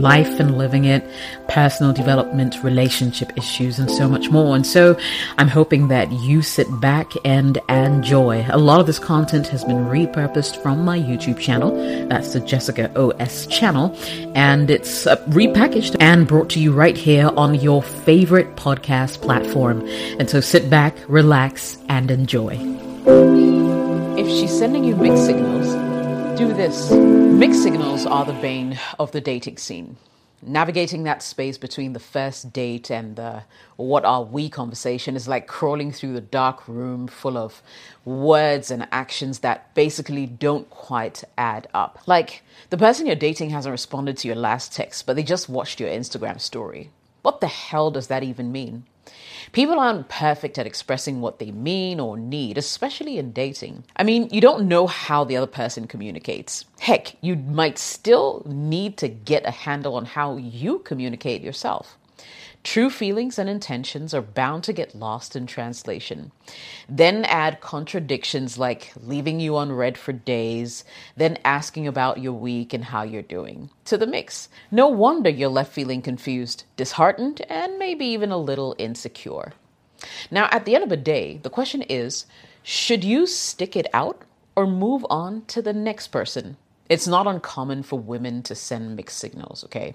life and living it, personal development, relationship issues, and so much more. And so I'm hoping that you sit back and enjoy. A lot of this content has been repurposed from my YouTube channel. That's the Jessica OS channel. And it's uh, repackaged and brought to you right here on your favorite podcast platform. And so sit back, relax, and enjoy. If she's sending you mixed signals, do this. Mixed signals are the bane of the dating scene. Navigating that space between the first date and the what are we conversation is like crawling through the dark room full of words and actions that basically don't quite add up. Like the person you're dating hasn't responded to your last text, but they just watched your Instagram story. What the hell does that even mean? People aren't perfect at expressing what they mean or need, especially in dating. I mean, you don't know how the other person communicates. Heck, you might still need to get a handle on how you communicate yourself. True feelings and intentions are bound to get lost in translation. Then add contradictions like leaving you unread for days, then asking about your week and how you're doing to the mix. No wonder you're left feeling confused, disheartened, and maybe even a little insecure. Now, at the end of the day, the question is should you stick it out or move on to the next person? It's not uncommon for women to send mixed signals, okay?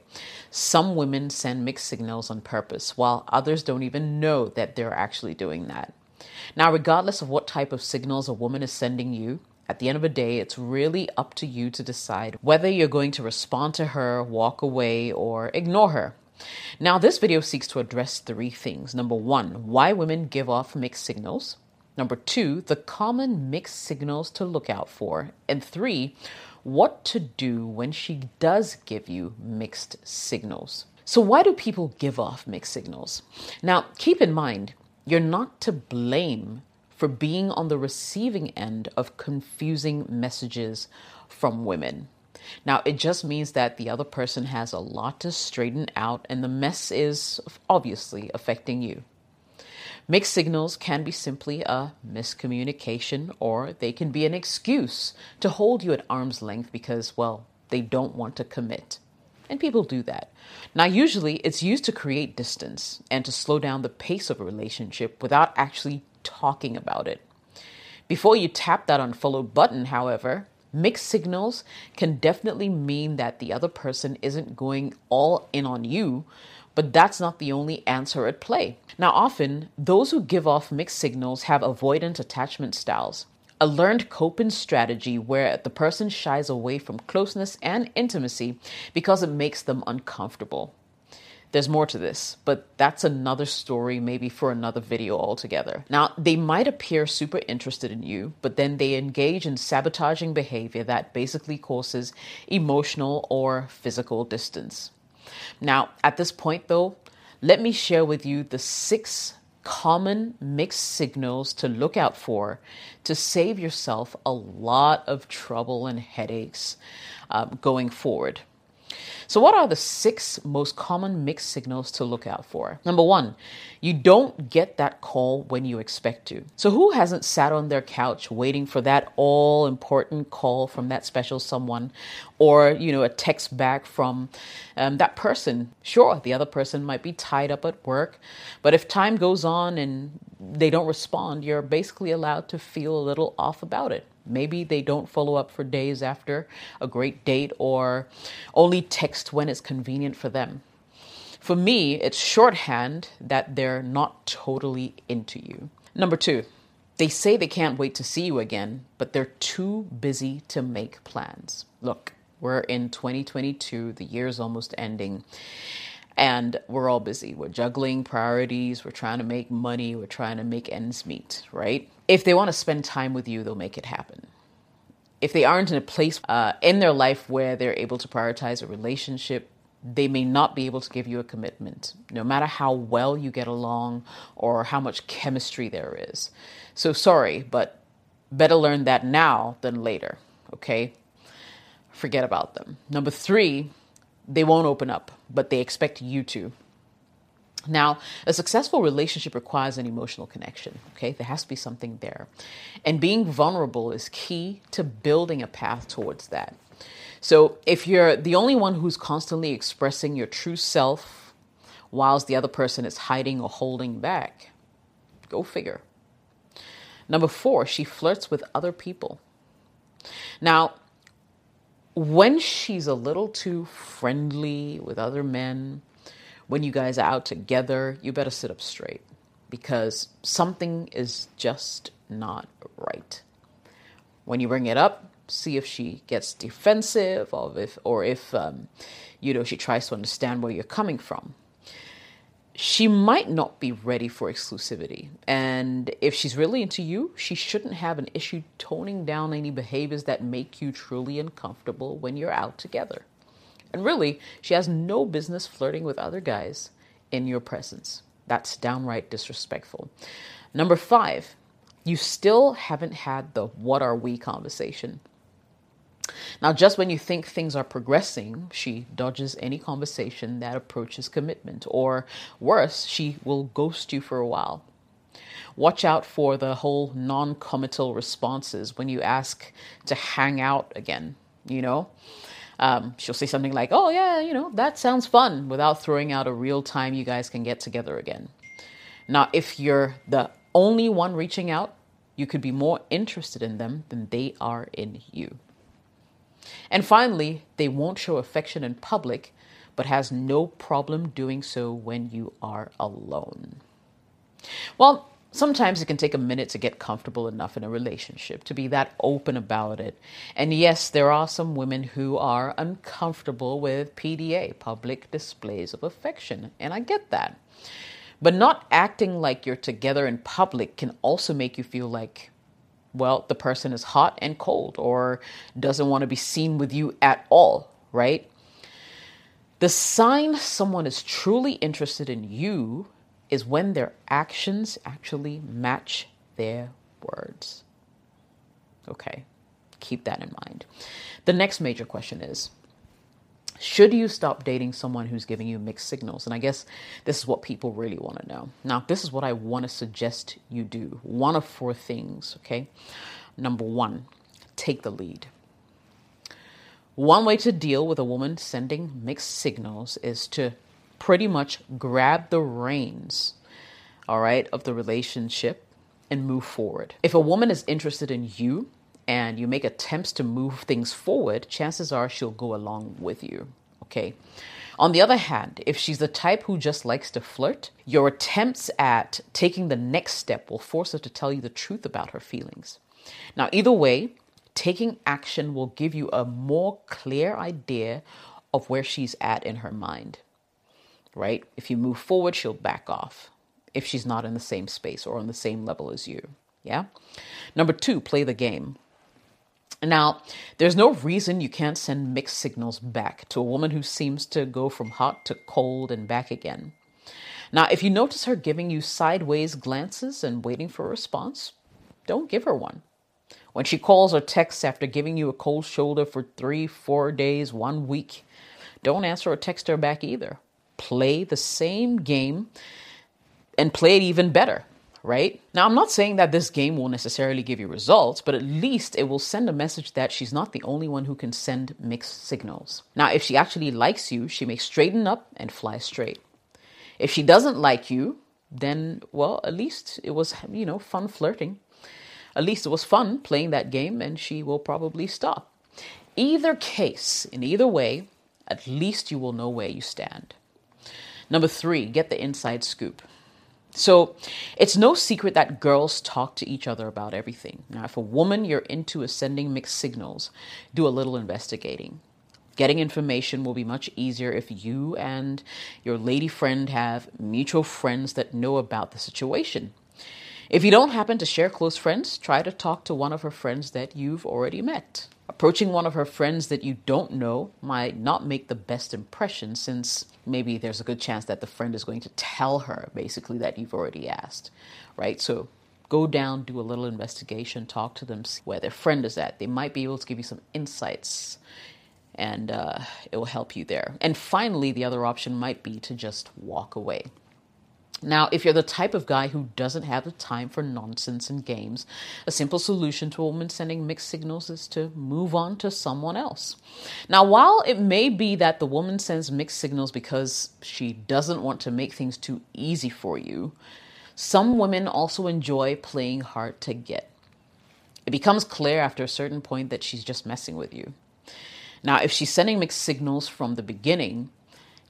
Some women send mixed signals on purpose, while others don't even know that they're actually doing that. Now, regardless of what type of signals a woman is sending you, at the end of the day, it's really up to you to decide whether you're going to respond to her, walk away, or ignore her. Now, this video seeks to address three things. Number one, why women give off mixed signals. Number two, the common mixed signals to look out for. And three, what to do when she does give you mixed signals. So, why do people give off mixed signals? Now, keep in mind, you're not to blame for being on the receiving end of confusing messages from women. Now, it just means that the other person has a lot to straighten out, and the mess is obviously affecting you. Mixed signals can be simply a miscommunication, or they can be an excuse to hold you at arm's length because, well, they don't want to commit. And people do that. Now, usually it's used to create distance and to slow down the pace of a relationship without actually talking about it. Before you tap that unfollow button, however, mixed signals can definitely mean that the other person isn't going all in on you, but that's not the only answer at play. Now, often, those who give off mixed signals have avoidant attachment styles, a learned coping strategy where the person shies away from closeness and intimacy because it makes them uncomfortable. There's more to this, but that's another story, maybe for another video altogether. Now, they might appear super interested in you, but then they engage in sabotaging behavior that basically causes emotional or physical distance. Now, at this point, though, let me share with you the six common mixed signals to look out for to save yourself a lot of trouble and headaches um, going forward. So, what are the six most common mixed signals to look out for? Number one, you don't get that call when you expect to. So, who hasn't sat on their couch waiting for that all important call from that special someone or, you know, a text back from um, that person? Sure, the other person might be tied up at work, but if time goes on and they don't respond, you're basically allowed to feel a little off about it. Maybe they don't follow up for days after a great date or only text when it's convenient for them. For me, it's shorthand that they're not totally into you. Number two, they say they can't wait to see you again, but they're too busy to make plans. Look, we're in 2022, the year's almost ending, and we're all busy. We're juggling priorities, we're trying to make money, we're trying to make ends meet, right? If they want to spend time with you, they'll make it happen. If they aren't in a place uh, in their life where they're able to prioritize a relationship, they may not be able to give you a commitment, no matter how well you get along or how much chemistry there is. So, sorry, but better learn that now than later, okay? Forget about them. Number three, they won't open up, but they expect you to. Now, a successful relationship requires an emotional connection, okay? There has to be something there. And being vulnerable is key to building a path towards that. So, if you're the only one who's constantly expressing your true self whilst the other person is hiding or holding back, go figure. Number four, she flirts with other people. Now, when she's a little too friendly with other men, when you guys are out together, you better sit up straight because something is just not right. When you bring it up, see if she gets defensive or if or if um, you know she tries to understand where you're coming from she might not be ready for exclusivity. And if she's really into you, she shouldn't have an issue toning down any behaviors that make you truly uncomfortable when you're out together. And really, she has no business flirting with other guys in your presence. That's downright disrespectful. Number five, you still haven't had the what are we conversation. Now, just when you think things are progressing, she dodges any conversation that approaches commitment, or worse, she will ghost you for a while. Watch out for the whole non committal responses when you ask to hang out again, you know? Um, she'll say something like, Oh, yeah, you know, that sounds fun, without throwing out a real time you guys can get together again. Now, if you're the only one reaching out, you could be more interested in them than they are in you. And finally, they won't show affection in public, but has no problem doing so when you are alone. Well, sometimes it can take a minute to get comfortable enough in a relationship to be that open about it. And yes, there are some women who are uncomfortable with PDA, public displays of affection, and I get that. But not acting like you're together in public can also make you feel like well, the person is hot and cold or doesn't want to be seen with you at all, right? The sign someone is truly interested in you is when their actions actually match their words. Okay, keep that in mind. The next major question is should you stop dating someone who's giving you mixed signals? And I guess this is what people really want to know. Now, this is what I want to suggest you do. One of four things, okay? Number one, take the lead. One way to deal with a woman sending mixed signals is to pretty much grab the reins, all right, of the relationship and move forward. If a woman is interested in you, and you make attempts to move things forward, chances are she'll go along with you. Okay. On the other hand, if she's the type who just likes to flirt, your attempts at taking the next step will force her to tell you the truth about her feelings. Now, either way, taking action will give you a more clear idea of where she's at in her mind. Right? If you move forward, she'll back off if she's not in the same space or on the same level as you. Yeah? Number two, play the game. Now, there's no reason you can't send mixed signals back to a woman who seems to go from hot to cold and back again. Now, if you notice her giving you sideways glances and waiting for a response, don't give her one. When she calls or texts after giving you a cold shoulder for three, four days, one week, don't answer or text her back either. Play the same game and play it even better right? Now, I'm not saying that this game will necessarily give you results, but at least it will send a message that she's not the only one who can send mixed signals. Now, if she actually likes you, she may straighten up and fly straight. If she doesn't like you, then, well, at least it was, you know, fun flirting. At least it was fun playing that game, and she will probably stop. Either case, in either way, at least you will know where you stand. Number three, get the inside scoop. So it's no secret that girls talk to each other about everything. Now, if a woman you're into is sending mixed signals, do a little investigating. Getting information will be much easier if you and your lady friend have mutual friends that know about the situation. If you don't happen to share close friends, try to talk to one of her friends that you've already met. Approaching one of her friends that you don't know might not make the best impression since maybe there's a good chance that the friend is going to tell her basically that you've already asked, right? So go down, do a little investigation, talk to them, see where their friend is at. They might be able to give you some insights and uh, it will help you there. And finally, the other option might be to just walk away. Now, if you're the type of guy who doesn't have the time for nonsense and games, a simple solution to a woman sending mixed signals is to move on to someone else. Now, while it may be that the woman sends mixed signals because she doesn't want to make things too easy for you, some women also enjoy playing hard to get. It becomes clear after a certain point that she's just messing with you. Now, if she's sending mixed signals from the beginning,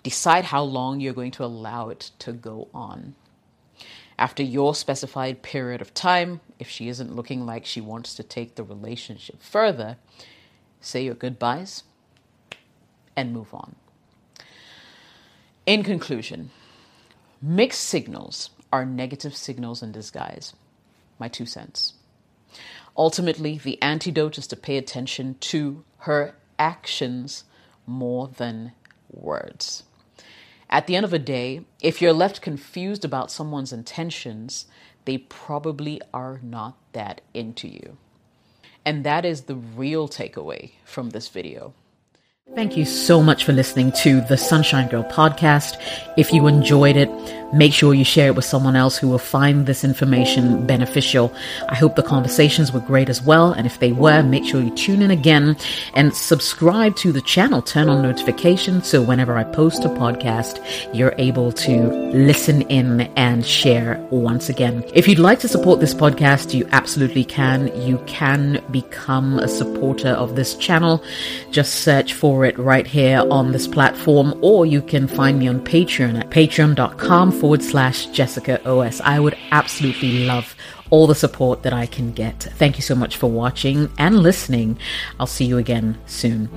Decide how long you're going to allow it to go on. After your specified period of time, if she isn't looking like she wants to take the relationship further, say your goodbyes and move on. In conclusion, mixed signals are negative signals in disguise. My two cents. Ultimately, the antidote is to pay attention to her actions more than words. At the end of the day, if you're left confused about someone's intentions, they probably are not that into you. And that is the real takeaway from this video. Thank you so much for listening to the Sunshine Girl podcast. If you enjoyed it, make sure you share it with someone else who will find this information beneficial. I hope the conversations were great as well. And if they were, make sure you tune in again and subscribe to the channel. Turn on notifications so whenever I post a podcast, you're able to listen in and share once again. If you'd like to support this podcast, you absolutely can. You can become a supporter of this channel. Just search for for it right here on this platform, or you can find me on Patreon at patreon.com forward slash Jessica OS. I would absolutely love all the support that I can get. Thank you so much for watching and listening. I'll see you again soon.